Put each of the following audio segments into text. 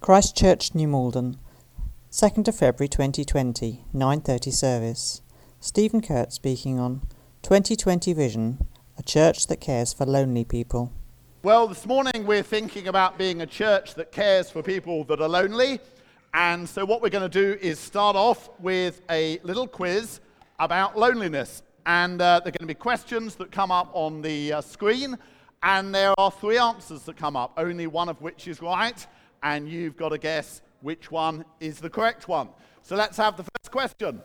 Christchurch, New Malden, 2nd of February 2020, 9:30 service. Stephen Kuhrt speaking on 2020 Vision, a church that cares for lonely people. Well, this morning we're thinking about being a church that cares for people that are lonely. And so, what we're going to do is start off with a little quiz about loneliness. And uh, there are going to be questions that come up on the uh, screen. And there are three answers that come up, only one of which is right and you've got to guess which one is the correct one. So let's have the first question.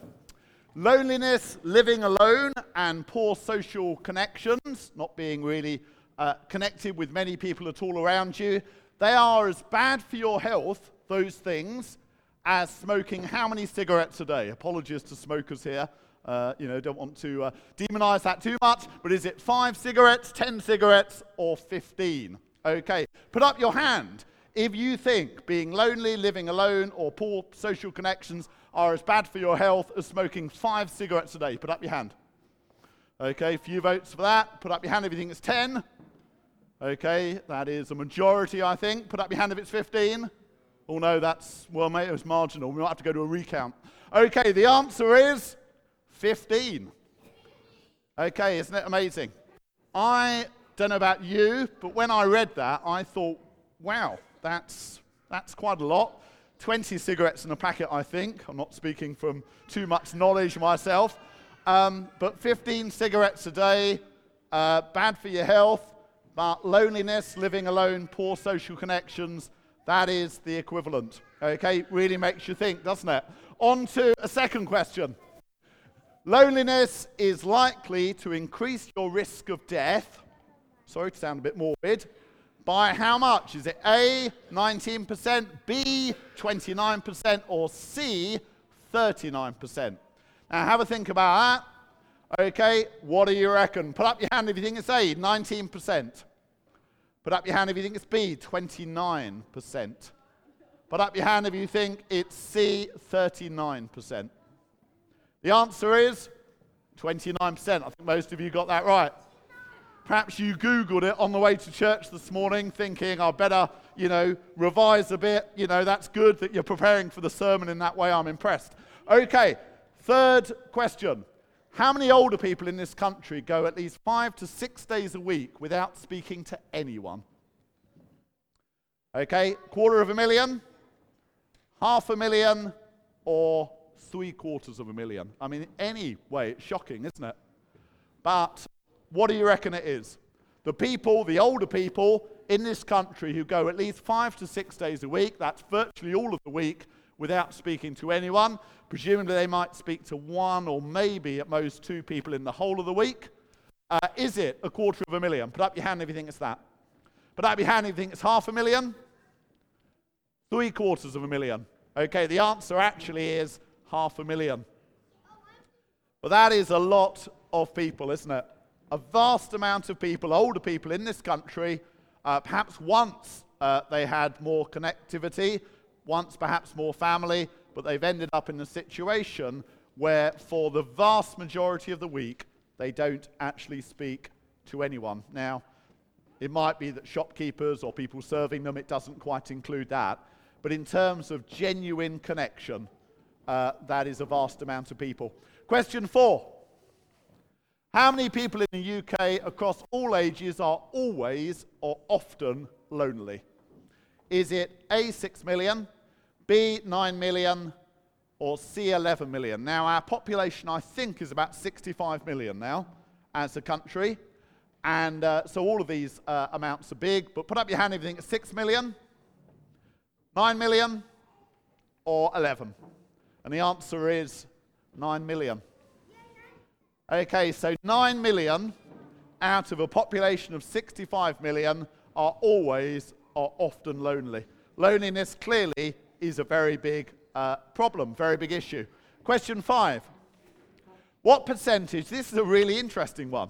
Loneliness, living alone, and poor social connections, not being really uh, connected with many people at all around you, they are as bad for your health, those things, as smoking how many cigarettes a day? Apologies to smokers here. Uh, you know, don't want to uh, demonize that too much, but is it five cigarettes, ten cigarettes, or 15? Okay, put up your hand if you think being lonely, living alone, or poor social connections are as bad for your health as smoking five cigarettes a day, put up your hand. Okay, few votes for that. Put up your hand if you think it's 10. Okay, that is a majority, I think. Put up your hand if it's 15. Oh no, that's, well, mate, it was marginal. We might have to go to a recount. Okay, the answer is 15. Okay, isn't it amazing? I don't know about you, but when I read that, I thought, wow, that's, that's quite a lot. 20 cigarettes in a packet, I think. I'm not speaking from too much knowledge myself. Um, but 15 cigarettes a day, uh, bad for your health, but loneliness, living alone, poor social connections, that is the equivalent. Okay, really makes you think, doesn't it? On to a second question. Loneliness is likely to increase your risk of death. Sorry to sound a bit morbid by how much? Is it A, 19%, B, 29%, or C, 39%? Now have a think about that. Okay, what do you reckon? Put up your hand if you think it's A, 19%. Put up your hand if you think it's B, 29%. Put up your hand if you think it's C, 39%. The answer is 29%. I think most of you got that right. Perhaps you Googled it on the way to church this morning, thinking, I better, you know, revise a bit. You know, that's good that you're preparing for the sermon in that way. I'm impressed. Okay, third question. How many older people in this country go at least five to six days a week without speaking to anyone? Okay, quarter of a million, half a million, or three quarters of a million. I mean, anyway, it's shocking, isn't it? But what do you reckon it is? The people, the older people in this country who go at least five to six days a week, that's virtually all of the week, without speaking to anyone. Presumably, they might speak to one or maybe at most two people in the whole of the week. Uh, is it a quarter of a million? Put up your hand if you think it's that. Put up your hand if you think it's half a million. Three quarters of a million. Okay, the answer actually is half a million. But that is a lot of people, isn't it? A vast amount of people, older people in this country, uh, perhaps once uh, they had more connectivity, once perhaps more family, but they've ended up in a situation where for the vast majority of the week, they don't actually speak to anyone. Now, it might be that shopkeepers or people serving them, it doesn't quite include that. But in terms of genuine connection, uh, that is a vast amount of people. Question four. How many people in the UK across all ages are always or often lonely? Is it A, 6 million, B, 9 million, or C, 11 million? Now, our population, I think, is about 65 million now as a country. And uh, so all of these uh, amounts are big. But put up your hand if you think it's 6 million, 9 million, or 11. And the answer is 9 million. Okay, so 9 million out of a population of 65 million are always or often lonely. Loneliness clearly is a very big uh, problem, very big issue. Question five What percentage, this is a really interesting one,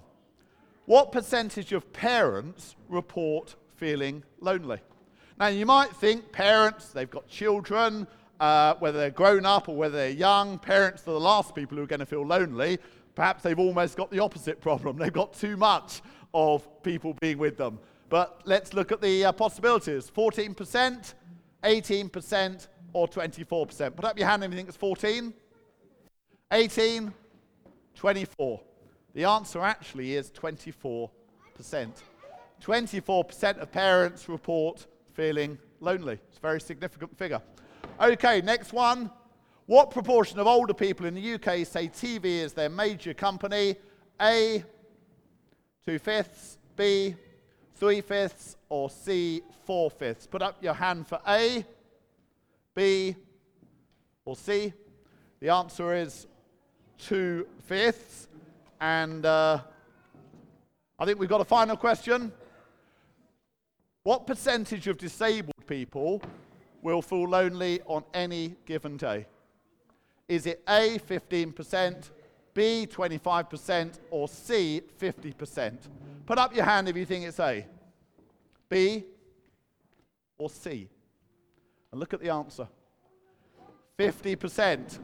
what percentage of parents report feeling lonely? Now, you might think parents, they've got children, uh, whether they're grown up or whether they're young, parents are the last people who are going to feel lonely. Perhaps they've almost got the opposite problem. They've got too much of people being with them. But let's look at the uh, possibilities 14%, 18% or 24%? Put up your hand if you think it's 14. 18, 24. The answer actually is 24%. 24% of parents report feeling lonely. It's a very significant figure. Okay, next one. What proportion of older people in the UK say TV is their major company? A, two fifths, B, three fifths, or C, four fifths? Put up your hand for A, B, or C. The answer is two fifths. And uh, I think we've got a final question. What percentage of disabled people will feel lonely on any given day? Is it A, 15%, B, 25%, or C, 50%? Put up your hand if you think it's A, B, or C. And look at the answer 50%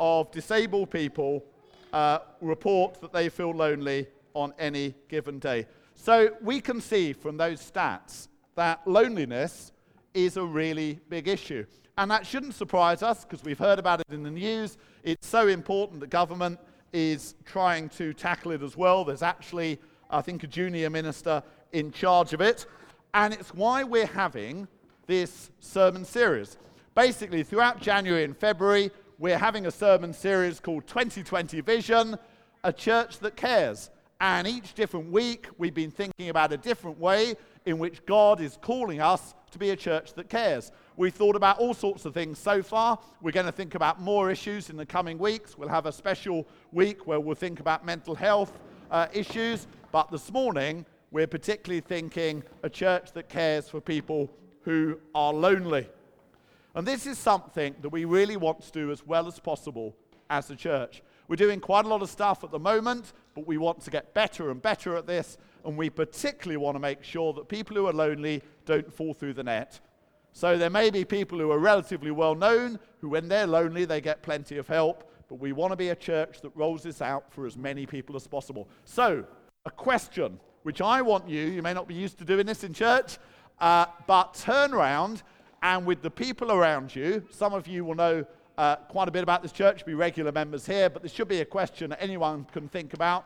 of disabled people uh, report that they feel lonely on any given day. So we can see from those stats that loneliness is a really big issue. And that shouldn't surprise us because we've heard about it in the news. It's so important that government is trying to tackle it as well. There's actually, I think, a junior minister in charge of it. And it's why we're having this sermon series. Basically, throughout January and February, we're having a sermon series called 2020 Vision, a church that cares. And each different week, we've been thinking about a different way in which God is calling us to be a church that cares. We've thought about all sorts of things so far. We're going to think about more issues in the coming weeks. We'll have a special week where we'll think about mental health uh, issues. But this morning, we're particularly thinking a church that cares for people who are lonely. And this is something that we really want to do as well as possible as a church. We're doing quite a lot of stuff at the moment, but we want to get better and better at this and we particularly want to make sure that people who are lonely don't fall through the net. So there may be people who are relatively well known, who, when they're lonely, they get plenty of help, but we want to be a church that rolls this out for as many people as possible. So, a question which I want you, you may not be used to doing this in church, uh, but turn around and with the people around you, some of you will know uh, quite a bit about this church, be regular members here, but this should be a question that anyone can think about.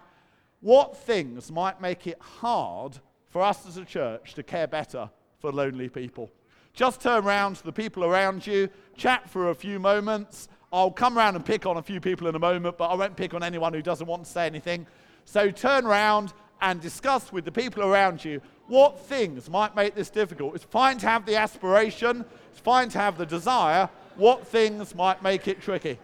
What things might make it hard for us as a church to care better for lonely people? Just turn around to the people around you, chat for a few moments. I'll come around and pick on a few people in a moment, but I won't pick on anyone who doesn't want to say anything. So turn around and discuss with the people around you what things might make this difficult. It's fine to have the aspiration, it's fine to have the desire. What things might make it tricky?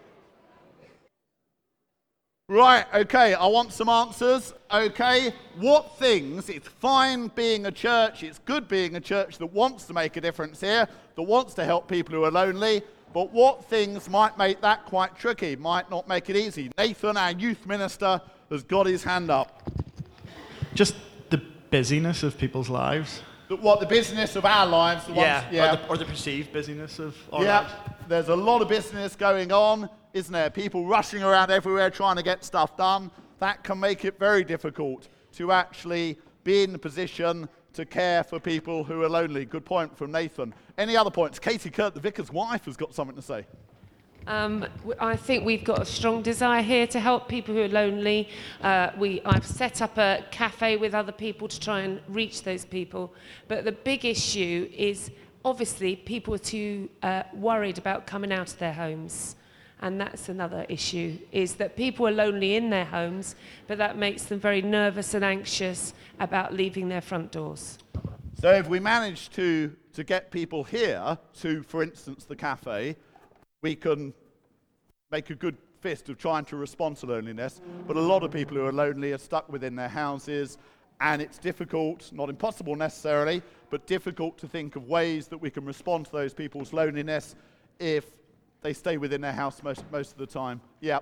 Right, okay, I want some answers. Okay, what things, it's fine being a church, it's good being a church that wants to make a difference here, that wants to help people who are lonely, but what things might make that quite tricky, might not make it easy? Nathan, our youth minister, has got his hand up. Just the busyness of people's lives. The, what, the business of our lives? The yeah, ones, yeah. Or, the, or the perceived busyness of our yeah, lives. there's a lot of business going on isn't there? People rushing around everywhere trying to get stuff done. That can make it very difficult to actually be in the position to care for people who are lonely. Good point from Nathan. Any other points? Katie Kuhrt, the vicar's wife, has got something to say. Um, I think we've got a strong desire here to help people who are lonely. Uh, we, I've set up a cafe with other people to try and reach those people. But the big issue is obviously people are too uh, worried about coming out of their homes. And that's another issue, is that people are lonely in their homes, but that makes them very nervous and anxious about leaving their front doors. So if we manage to, to get people here to, for instance, the cafe, we can make a good fist of trying to respond to loneliness. But a lot of people who are lonely are stuck within their houses, and it's difficult, not impossible necessarily, but difficult to think of ways that we can respond to those people's loneliness if they stay within their house most, most of the time. Yeah.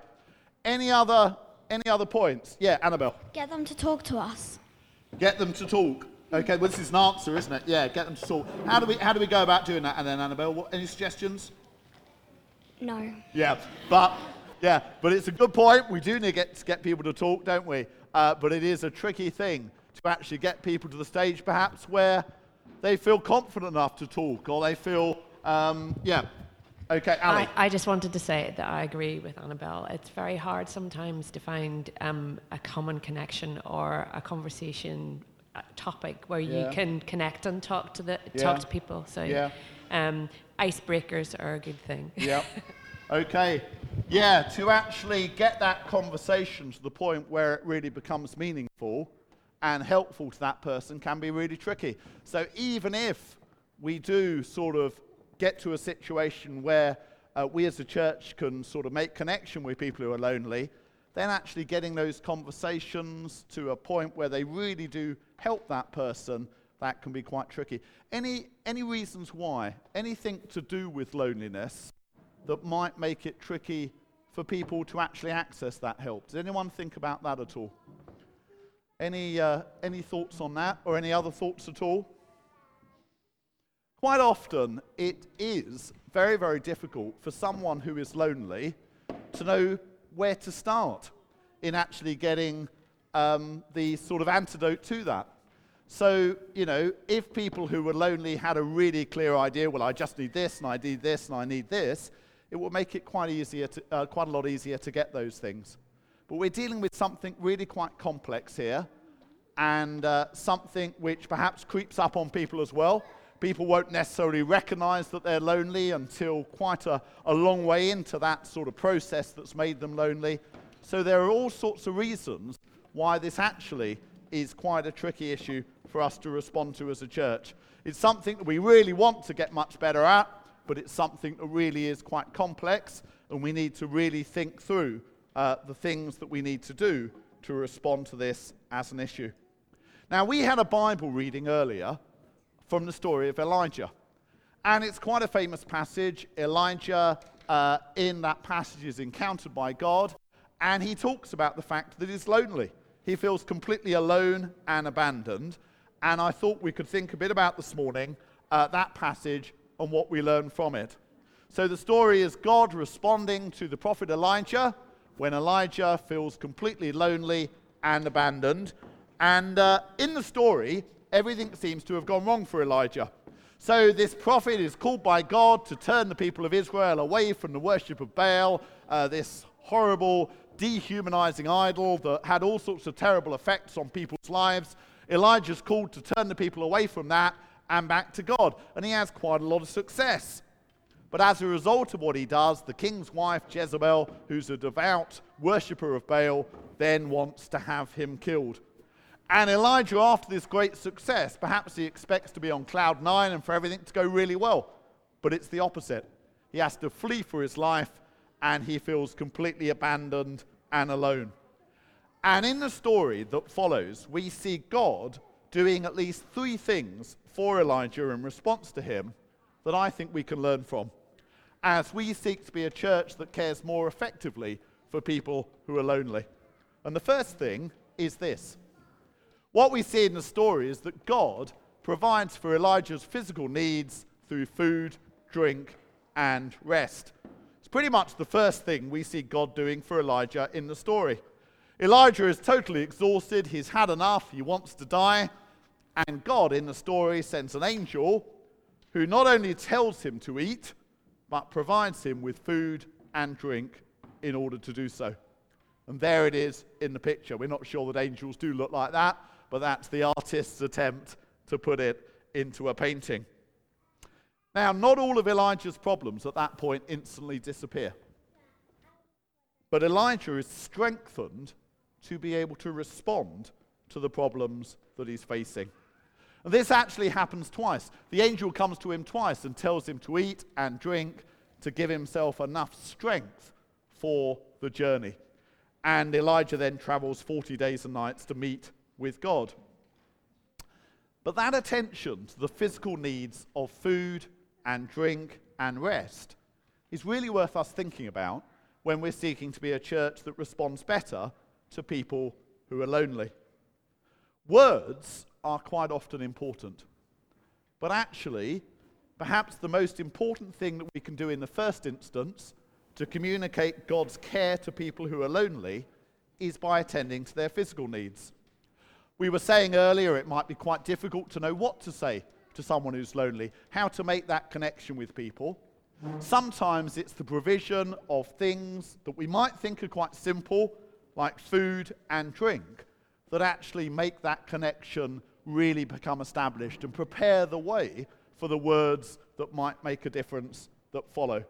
Any other, any other points? Yeah, Annabelle. Get them to talk to us. Get them to talk. Okay, well, this is an answer, isn't it? Yeah, get them to talk. How do we, how do we go about doing that? And then, Annabelle, what, any suggestions? No. Yeah, but yeah, but it's a good point. We do need to get, to get people to talk, don't we? Uh, but it is a tricky thing to actually get people to the stage, perhaps, where they feel confident enough to talk, or they feel Um, yeah. Okay, Ali. I, I just wanted to say that I agree with Annabelle. It's very hard sometimes to find um, a common connection or a conversation uh, topic where Yeah. you can connect and talk to the Yeah. talk to people. So Yeah. um, icebreakers are a good thing. Yep. Okay. Yeah, to actually get that conversation to the point where it really becomes meaningful and helpful to that person can be really tricky. So even if we do sort of get to a situation where uh, we as a church can sort of make connection with people who are lonely, then actually getting those conversations to a point where they really do help that person, that can be quite tricky. Any, any reasons why? Anything to do with loneliness that might make it tricky for people to actually access that help? Does anyone think about that at all? Any, uh, any thoughts on that or any other thoughts at all? Quite often, it is very, very difficult for someone who is lonely to know where to start in actually getting um, the sort of antidote to that. So, you know, if people who were lonely had a really clear idea, well, I just need this, and I need this, and I need this, it will make it quite, easier to, uh, quite a lot easier to get those things. But we're dealing with something really quite complex here, and uh, something which perhaps creeps up on people as well. People won't necessarily recognize that they're lonely until quite a, a long way into that sort of process that's made them lonely. So there are all sorts of reasons why this actually is quite a tricky issue for us to respond to as a church. It's something that we really want to get much better at, but it's something that really is quite complex, and we need to really think through uh, the things that we need to do to respond to this as an issue. Now, we had a Bible reading earlier from the story of Elijah. And it's quite a famous passage. Elijah, uh, in that passage, is encountered by God, and he talks about the fact that he's lonely. He feels completely alone and abandoned. And I thought we could think a bit about this morning uh, that passage and what we learn from it. So the story is God responding to the prophet Elijah when Elijah feels completely lonely and abandoned. And uh, in the story, everything seems to have gone wrong for Elijah. So this prophet is called by God to turn the people of Israel away from the worship of Baal, uh, this horrible, dehumanizing idol that had all sorts of terrible effects on people's lives. Elijah's called to turn the people away from that and back to God. And he has quite a lot of success. But as a result of what he does, the king's wife, Jezebel, who's a devout worshipper of Baal, then wants to have him killed. And Elijah, after this great success, perhaps he expects to be on cloud nine and for everything to go really well. But it's the opposite. He has to flee for his life and he feels completely abandoned and alone. And in the story that follows, we see God doing at least three things for Elijah in response to him that I think we can learn from as we seek to be a church that cares more effectively for people who are lonely. And the first thing is this what we see in the story is that God provides for Elijah's physical needs through food, drink, and rest. It's pretty much the first thing we see God doing for Elijah in the story. Elijah is totally exhausted, he's had enough, he wants to die, and God in the story sends an angel who not only tells him to eat, but provides him with food and drink in order to do so. And there it is in the picture. We're not sure that angels do look like that, but that's the artist's attempt to put it into a painting. Now, not all of Elijah's problems at that point instantly disappear. But Elijah is strengthened to be able to respond to the problems that he's facing. And this actually happens twice. The angel comes to him twice and tells him to eat and drink to give himself enough strength for the journey. And Elijah then travels 40 days and nights to meet with God. But that attention to the physical needs of food and drink and rest is really worth us thinking about when we're seeking to be a church that responds better to people who are lonely. Words are quite often important, but actually, perhaps the most important thing that we can do in the first instance to communicate God's care to people who are lonely is by attending to their physical needs. We were saying earlier it might be quite difficult to know what to say to someone who's lonely, how to make that connection with people. Sometimes it's the provision of things that we might think are quite simple, like food and drink, that actually make that connection really become established and prepare the way for the words that might make a difference that follow.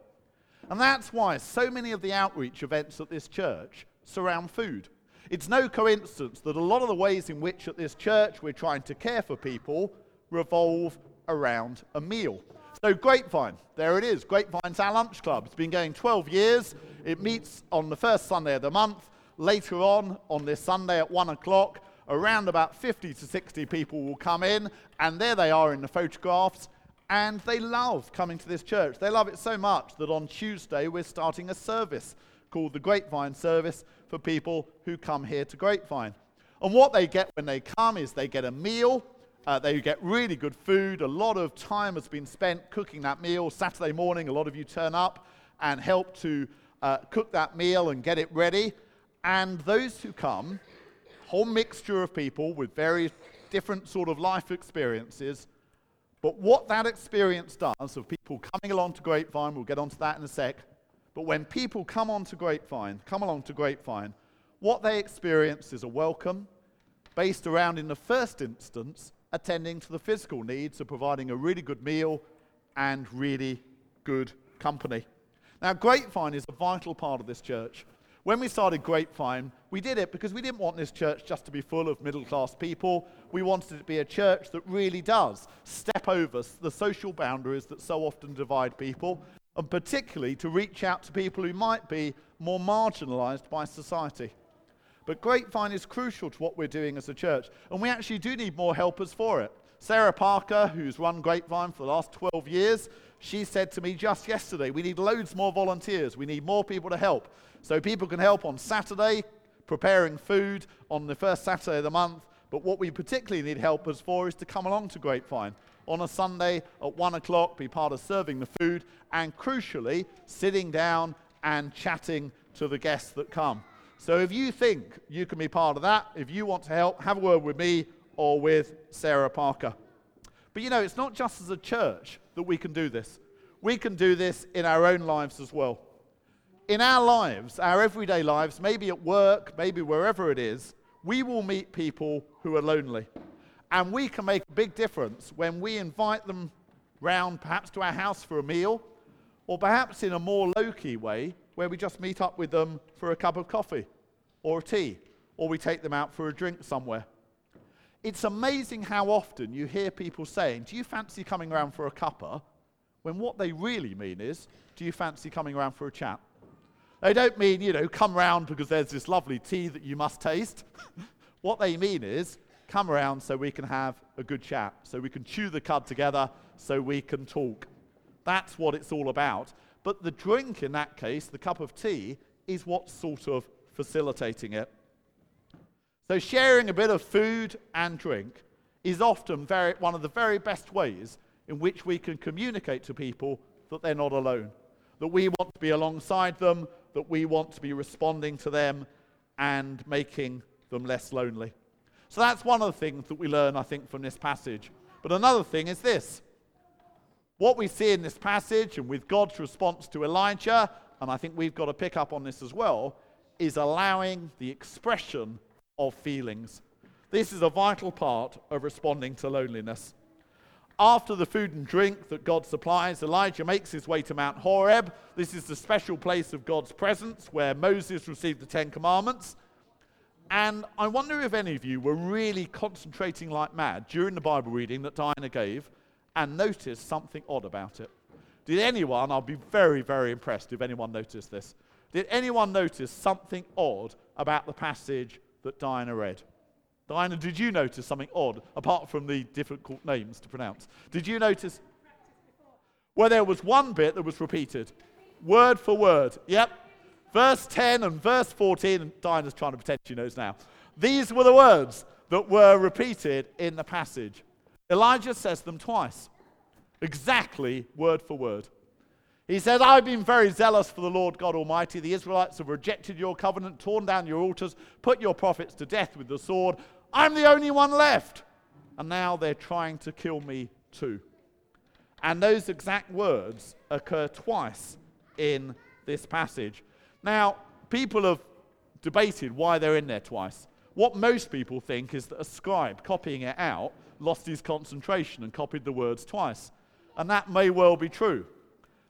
And that's why so many of the outreach events at this church surround food. It's no coincidence that a lot of the ways in which at this church we're trying to care for people revolve around a meal. So, Grapevine, there it is. Grapevine's our lunch club. It's been going 12 years. It meets on the first Sunday of the month. Later on, on this Sunday at 1 o'clock, around about 50 to 60 people will come in, and there they are in the photographs. And they love coming to this church. They love it so much that on Tuesday we're starting a service called the Grapevine Service for people who come here to Grapevine. And what they get when they come is they get a meal, uh, they get really good food. A lot of time has been spent cooking that meal. Saturday morning, a lot of you turn up and help to uh, cook that meal and get it ready. And those who come, whole mixture of people with very different sort of life experiences, but what that experience does of people coming along to Grapevine, we'll get onto that in a sec, but when people come on to Grapevine, come along to Grapevine, what they experience is a welcome based around, in the first instance, attending to the physical needs of providing a really good meal and really good company. Now, Grapevine is a vital part of this church. When we started Grapevine, we did it because we didn't want this church just to be full of middle class people. We wanted it to be a church that really does step over the social boundaries that so often divide people, and particularly to reach out to people who might be more marginalized by society. But Grapevine is crucial to what we're doing as a church, and we actually do need more helpers for it. Sarah Parker, who's run Grapevine for the last 12 years, she said to me just yesterday, we need loads more volunteers. We need more people to help. So people can help on Saturday, preparing food on the first Saturday of the month. But what we particularly need helpers for is to come along to Grapevine on a Sunday at one o'clock, be part of serving the food, and crucially, sitting down and chatting to the guests that come. So if you think you can be part of that, if you want to help, have a word with me or with Sarah Parker. But you know, it's not just as a church that we can do this. We can do this in our own lives as well in our lives, our everyday lives, maybe at work, maybe wherever it is, we will meet people who are lonely. And we can make a big difference when we invite them round, perhaps to our house for a meal, or perhaps in a more low key way, where we just meet up with them for a cup of coffee or a tea, or we take them out for a drink somewhere. It's amazing how often you hear people saying, Do you fancy coming around for a cuppa? When what they really mean is, Do you fancy coming around for a chat? They don't mean, you know, come round because there's this lovely tea that you must taste. what they mean is, come around so we can have a good chat, so we can chew the cud together, so we can talk. That's what it's all about. But the drink in that case, the cup of tea, is what's sort of facilitating it. So sharing a bit of food and drink is often very, one of the very best ways in which we can communicate to people that they're not alone, that we want to be alongside them, that we want to be responding to them and making them less lonely. So that's one of the things that we learn, I think, from this passage. But another thing is this what we see in this passage and with God's response to Elijah, and I think we've got to pick up on this as well, is allowing the expression of feelings. This is a vital part of responding to loneliness. After the food and drink that God supplies, Elijah makes his way to Mount Horeb. This is the special place of God's presence where Moses received the Ten Commandments. And I wonder if any of you were really concentrating like mad during the Bible reading that Diana gave and noticed something odd about it. Did anyone, I'll be very, very impressed if anyone noticed this, did anyone notice something odd about the passage that Diana read? Diana, did you notice something odd, apart from the difficult names to pronounce? Did you notice? Well, there was one bit that was repeated, word for word. Yep. Verse 10 and verse 14, and Diana's trying to pretend she knows now. These were the words that were repeated in the passage. Elijah says them twice, exactly word for word. He says, I've been very zealous for the Lord God Almighty. The Israelites have rejected your covenant, torn down your altars, put your prophets to death with the sword. I'm the only one left. And now they're trying to kill me too. And those exact words occur twice in this passage. Now, people have debated why they're in there twice. What most people think is that a scribe copying it out lost his concentration and copied the words twice. And that may well be true.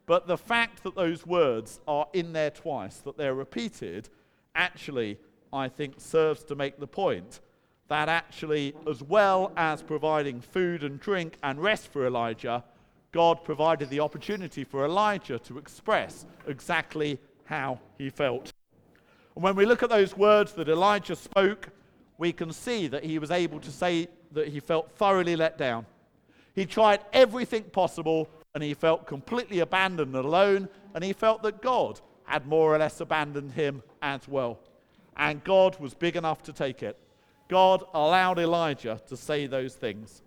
But the fact that those words are in there twice, that they're repeated, actually, I think, serves to make the point that actually, as well as providing food and drink and rest for Elijah, God provided the opportunity for Elijah to express exactly how he felt. And when we look at those words that Elijah spoke, we can see that he was able to say that he felt thoroughly let down. He tried everything possible and he felt completely abandoned and alone, and he felt that God had more or less abandoned him as well. And God was big enough to take it. God allowed Elijah to say those things.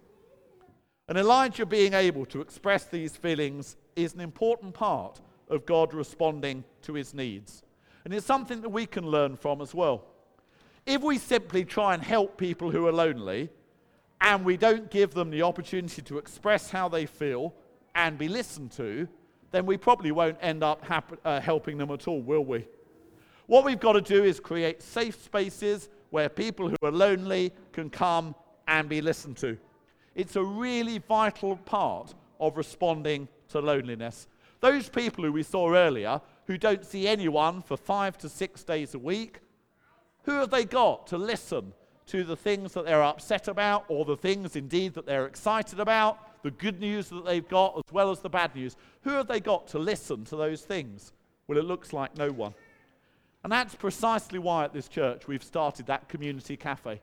And Elijah being able to express these feelings is an important part of God responding to his needs. And it's something that we can learn from as well. If we simply try and help people who are lonely and we don't give them the opportunity to express how they feel and be listened to, then we probably won't end up hap- uh, helping them at all, will we? What we've got to do is create safe spaces where people who are lonely can come and be listened to. It's a really vital part of responding to loneliness. Those people who we saw earlier who don't see anyone for five to six days a week, who have they got to listen to the things that they're upset about or the things indeed that they're excited about, the good news that they've got as well as the bad news? Who have they got to listen to those things? Well, it looks like no one. And that's precisely why at this church we've started that community cafe.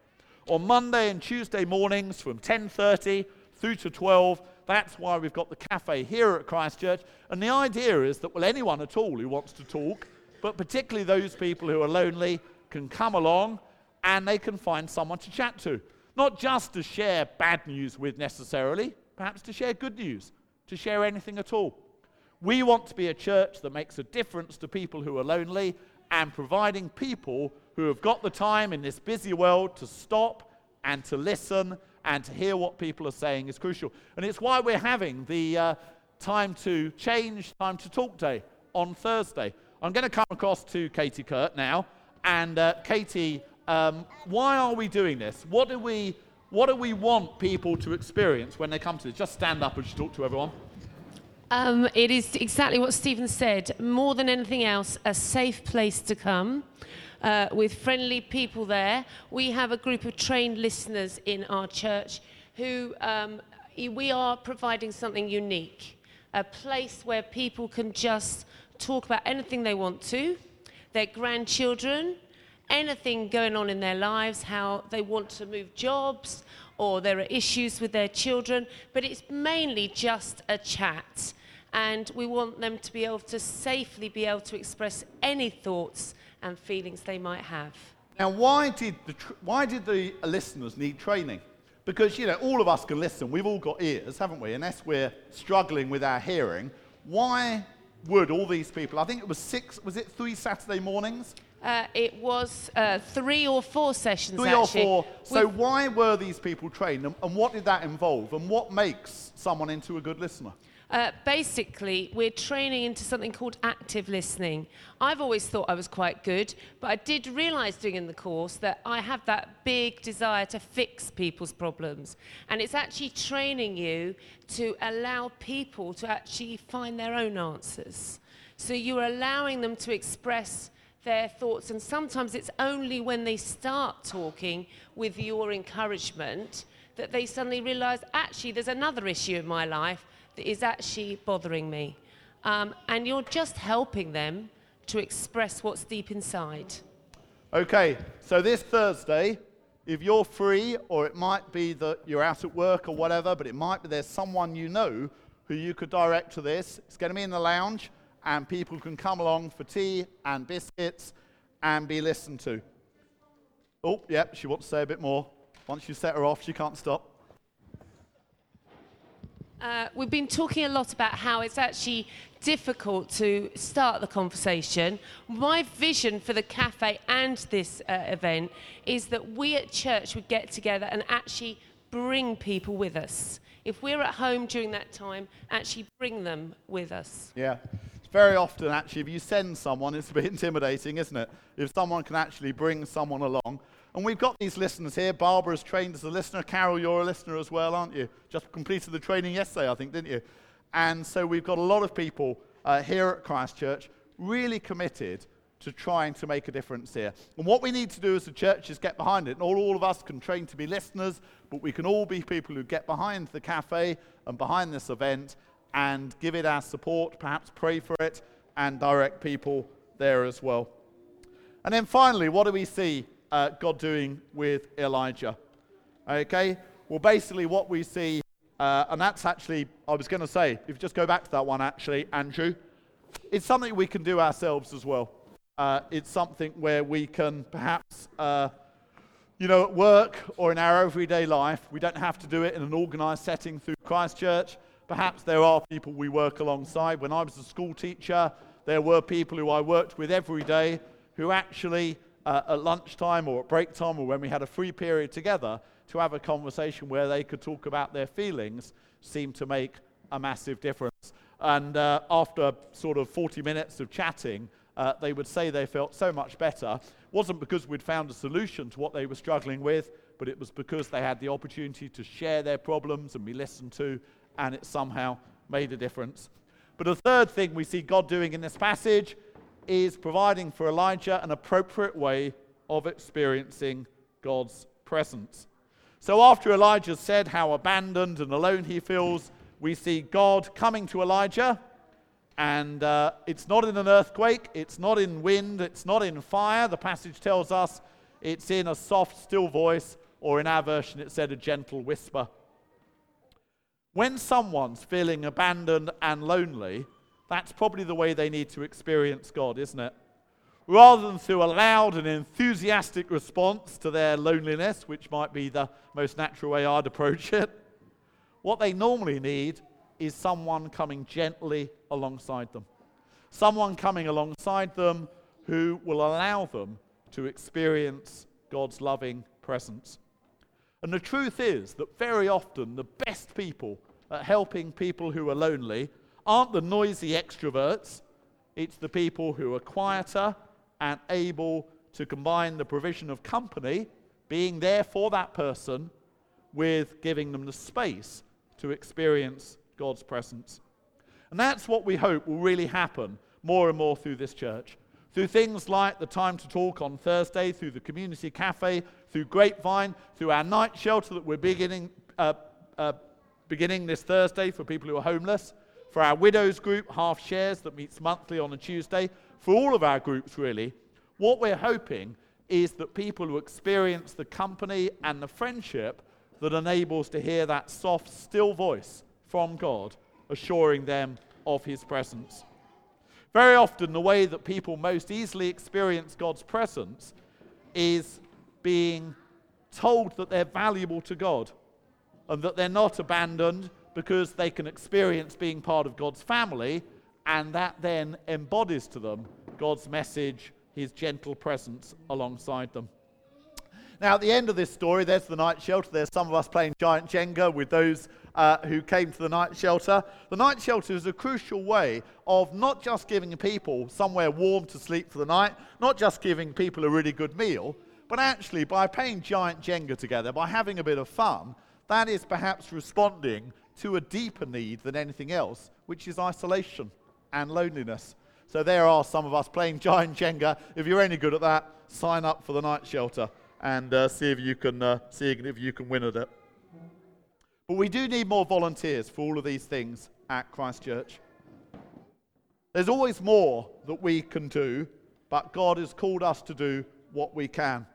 On Monday and Tuesday mornings from 10:30 through to 12, that's why we've got the cafe here at Christchurch. And the idea is that well anyone at all who wants to talk, but particularly those people who are lonely can come along and they can find someone to chat to. Not just to share bad news with necessarily, perhaps to share good news, to share anything at all. We want to be a church that makes a difference to people who are lonely and providing people who have got the time in this busy world to stop and to listen and to hear what people are saying is crucial. And it's why we're having the uh, Time to Change, Time to Talk Day on Thursday. I'm going to come across to Katie Kuhrt now. And uh, Katie, um, why are we doing this? What do we, what do we want people to experience when they come to this? Just stand up and just talk to everyone. Um, it is exactly what Stephen said. More than anything else, a safe place to come. Uh, with friendly people there. We have a group of trained listeners in our church who um, we are providing something unique a place where people can just talk about anything they want to, their grandchildren, anything going on in their lives, how they want to move jobs, or there are issues with their children, but it's mainly just a chat and we want them to be able to safely be able to express any thoughts and feelings they might have. Now, why did the, tr- why did the listeners need training? Because, you know, all of us can listen. We've all got ears, haven't we? Unless we're struggling with our hearing. Why would all these people, I think it was six, was it three Saturday mornings? Uh, it was uh, three or four sessions. Three actually. or four. So, With- why were these people trained and, and what did that involve? And what makes someone into a good listener? Uh, basically, we're training into something called active listening. I've always thought I was quite good, but I did realise during in the course that I have that big desire to fix people's problems. And it's actually training you to allow people to actually find their own answers. So you're allowing them to express their thoughts, and sometimes it's only when they start talking with your encouragement that they suddenly realise actually there's another issue in my life is actually bothering me. Um, and you're just helping them to express what's deep inside. Okay, so this Thursday, if you're free, or it might be that you're out at work or whatever, but it might be there's someone you know who you could direct to this. It's going to be in the lounge, and people can come along for tea and biscuits and be listened to. Oh, yep, she wants to say a bit more. Once you set her off, she can't stop. Uh, we've been talking a lot about how it's actually difficult to start the conversation. My vision for the cafe and this uh, event is that we at church would get together and actually bring people with us. If we're at home during that time, actually bring them with us. Yeah. Very often, actually, if you send someone, it's a bit intimidating, isn't it? If someone can actually bring someone along. And we've got these listeners here. Barbara's trained as a listener. Carol, you're a listener as well, aren't you? Just completed the training yesterday, I think, didn't you? And so we've got a lot of people uh, here at Christchurch really committed to trying to make a difference here. And what we need to do as a church is get behind it. Not all of us can train to be listeners, but we can all be people who get behind the cafe and behind this event and give it our support, perhaps pray for it, and direct people there as well. And then finally, what do we see uh, God doing with Elijah? Okay, well, basically, what we see, uh, and that's actually, I was going to say, if you just go back to that one, actually, Andrew, it's something we can do ourselves as well. Uh, it's something where we can perhaps, uh, you know, at work or in our everyday life, we don't have to do it in an organized setting through Christchurch. Perhaps there are people we work alongside. When I was a school teacher, there were people who I worked with every day who actually, uh, at lunchtime or at break time or when we had a free period together, to have a conversation where they could talk about their feelings seemed to make a massive difference. And uh, after sort of 40 minutes of chatting, uh, they would say they felt so much better. It wasn't because we'd found a solution to what they were struggling with, but it was because they had the opportunity to share their problems and be listened to, and it somehow made a difference. But a third thing we see God doing in this passage is providing for Elijah an appropriate way of experiencing God's presence. So after Elijah said how abandoned and alone he feels, we see God coming to Elijah and uh, it's not in an earthquake, it's not in wind, it's not in fire. The passage tells us it's in a soft, still voice, or in our version, it said a gentle whisper. When someone's feeling abandoned and lonely, that's probably the way they need to experience God, isn't it? Rather than through a loud and enthusiastic response to their loneliness, which might be the most natural way I'd approach it, what they normally need is someone coming gently alongside them. Someone coming alongside them who will allow them to experience God's loving presence. And the truth is that very often the best people at helping people who are lonely aren't the noisy extroverts, it's the people who are quieter and able to combine the provision of company, being there for that person, with giving them the space to experience God's presence. And that's what we hope will really happen more and more through this church. Through things like the time to talk on Thursday, through the community cafe, through Grapevine, through our night shelter that we're beginning, uh, uh, beginning this Thursday for people who are homeless, for our widows group, Half Shares, that meets monthly on a Tuesday, for all of our groups really. What we're hoping is that people who experience the company and the friendship that enables to hear that soft, still voice from God, assuring them of his presence. Very often, the way that people most easily experience God's presence is being told that they're valuable to God and that they're not abandoned because they can experience being part of God's family, and that then embodies to them God's message, his gentle presence alongside them. Now, at the end of this story, there's the night shelter. There's some of us playing giant Jenga with those uh, who came to the night shelter. The night shelter is a crucial way of not just giving people somewhere warm to sleep for the night, not just giving people a really good meal, but actually by playing giant Jenga together, by having a bit of fun, that is perhaps responding to a deeper need than anything else, which is isolation and loneliness. So there are some of us playing giant Jenga. If you're any good at that, sign up for the night shelter and uh, see if you can uh, see if you can win at it. But we do need more volunteers for all of these things at Christchurch. There's always more that we can do, but God has called us to do what we can.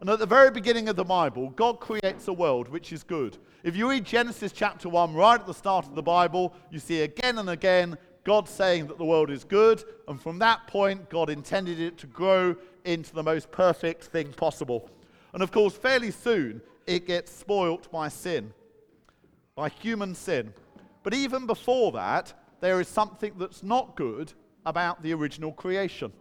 And at the very beginning of the Bible, God creates a world which is good. If you read Genesis chapter 1, right at the start of the Bible, you see again and again God saying that the world is good. And from that point, God intended it to grow into the most perfect thing possible. And of course, fairly soon, it gets spoilt by sin by human sin. But even before that, there is something that's not good about the original creation.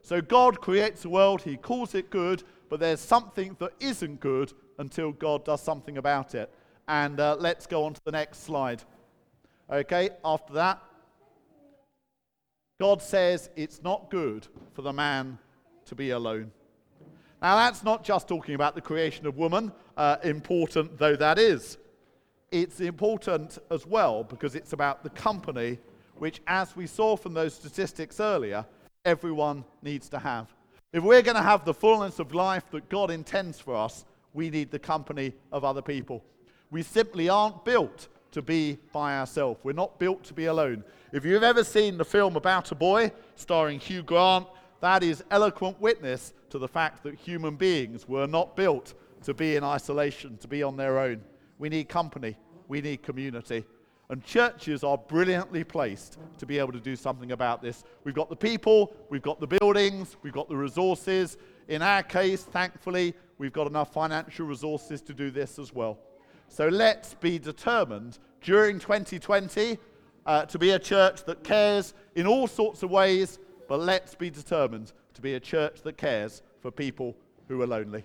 So God creates a world, He calls it good, but there's something that isn't good until God does something about it. And uh, let's go on to the next slide. Okay, after that, God says it's not good for the man to be alone. Now, that's not just talking about the creation of woman, uh, important though that is. It's important as well because it's about the company, which, as we saw from those statistics earlier, everyone needs to have. If we're going to have the fullness of life that God intends for us, we need the company of other people. We simply aren't built to be by ourselves. We're not built to be alone. If you've ever seen the film About a Boy, starring Hugh Grant, that is eloquent witness to the fact that human beings were not built to be in isolation, to be on their own. We need company, we need community. And churches are brilliantly placed to be able to do something about this. We've got the people, we've got the buildings, we've got the resources. In our case, thankfully, we've got enough financial resources to do this as well. So let's be determined during 2020 uh, to be a church that cares in all sorts of ways, but let's be determined to be a church that cares for people who are lonely.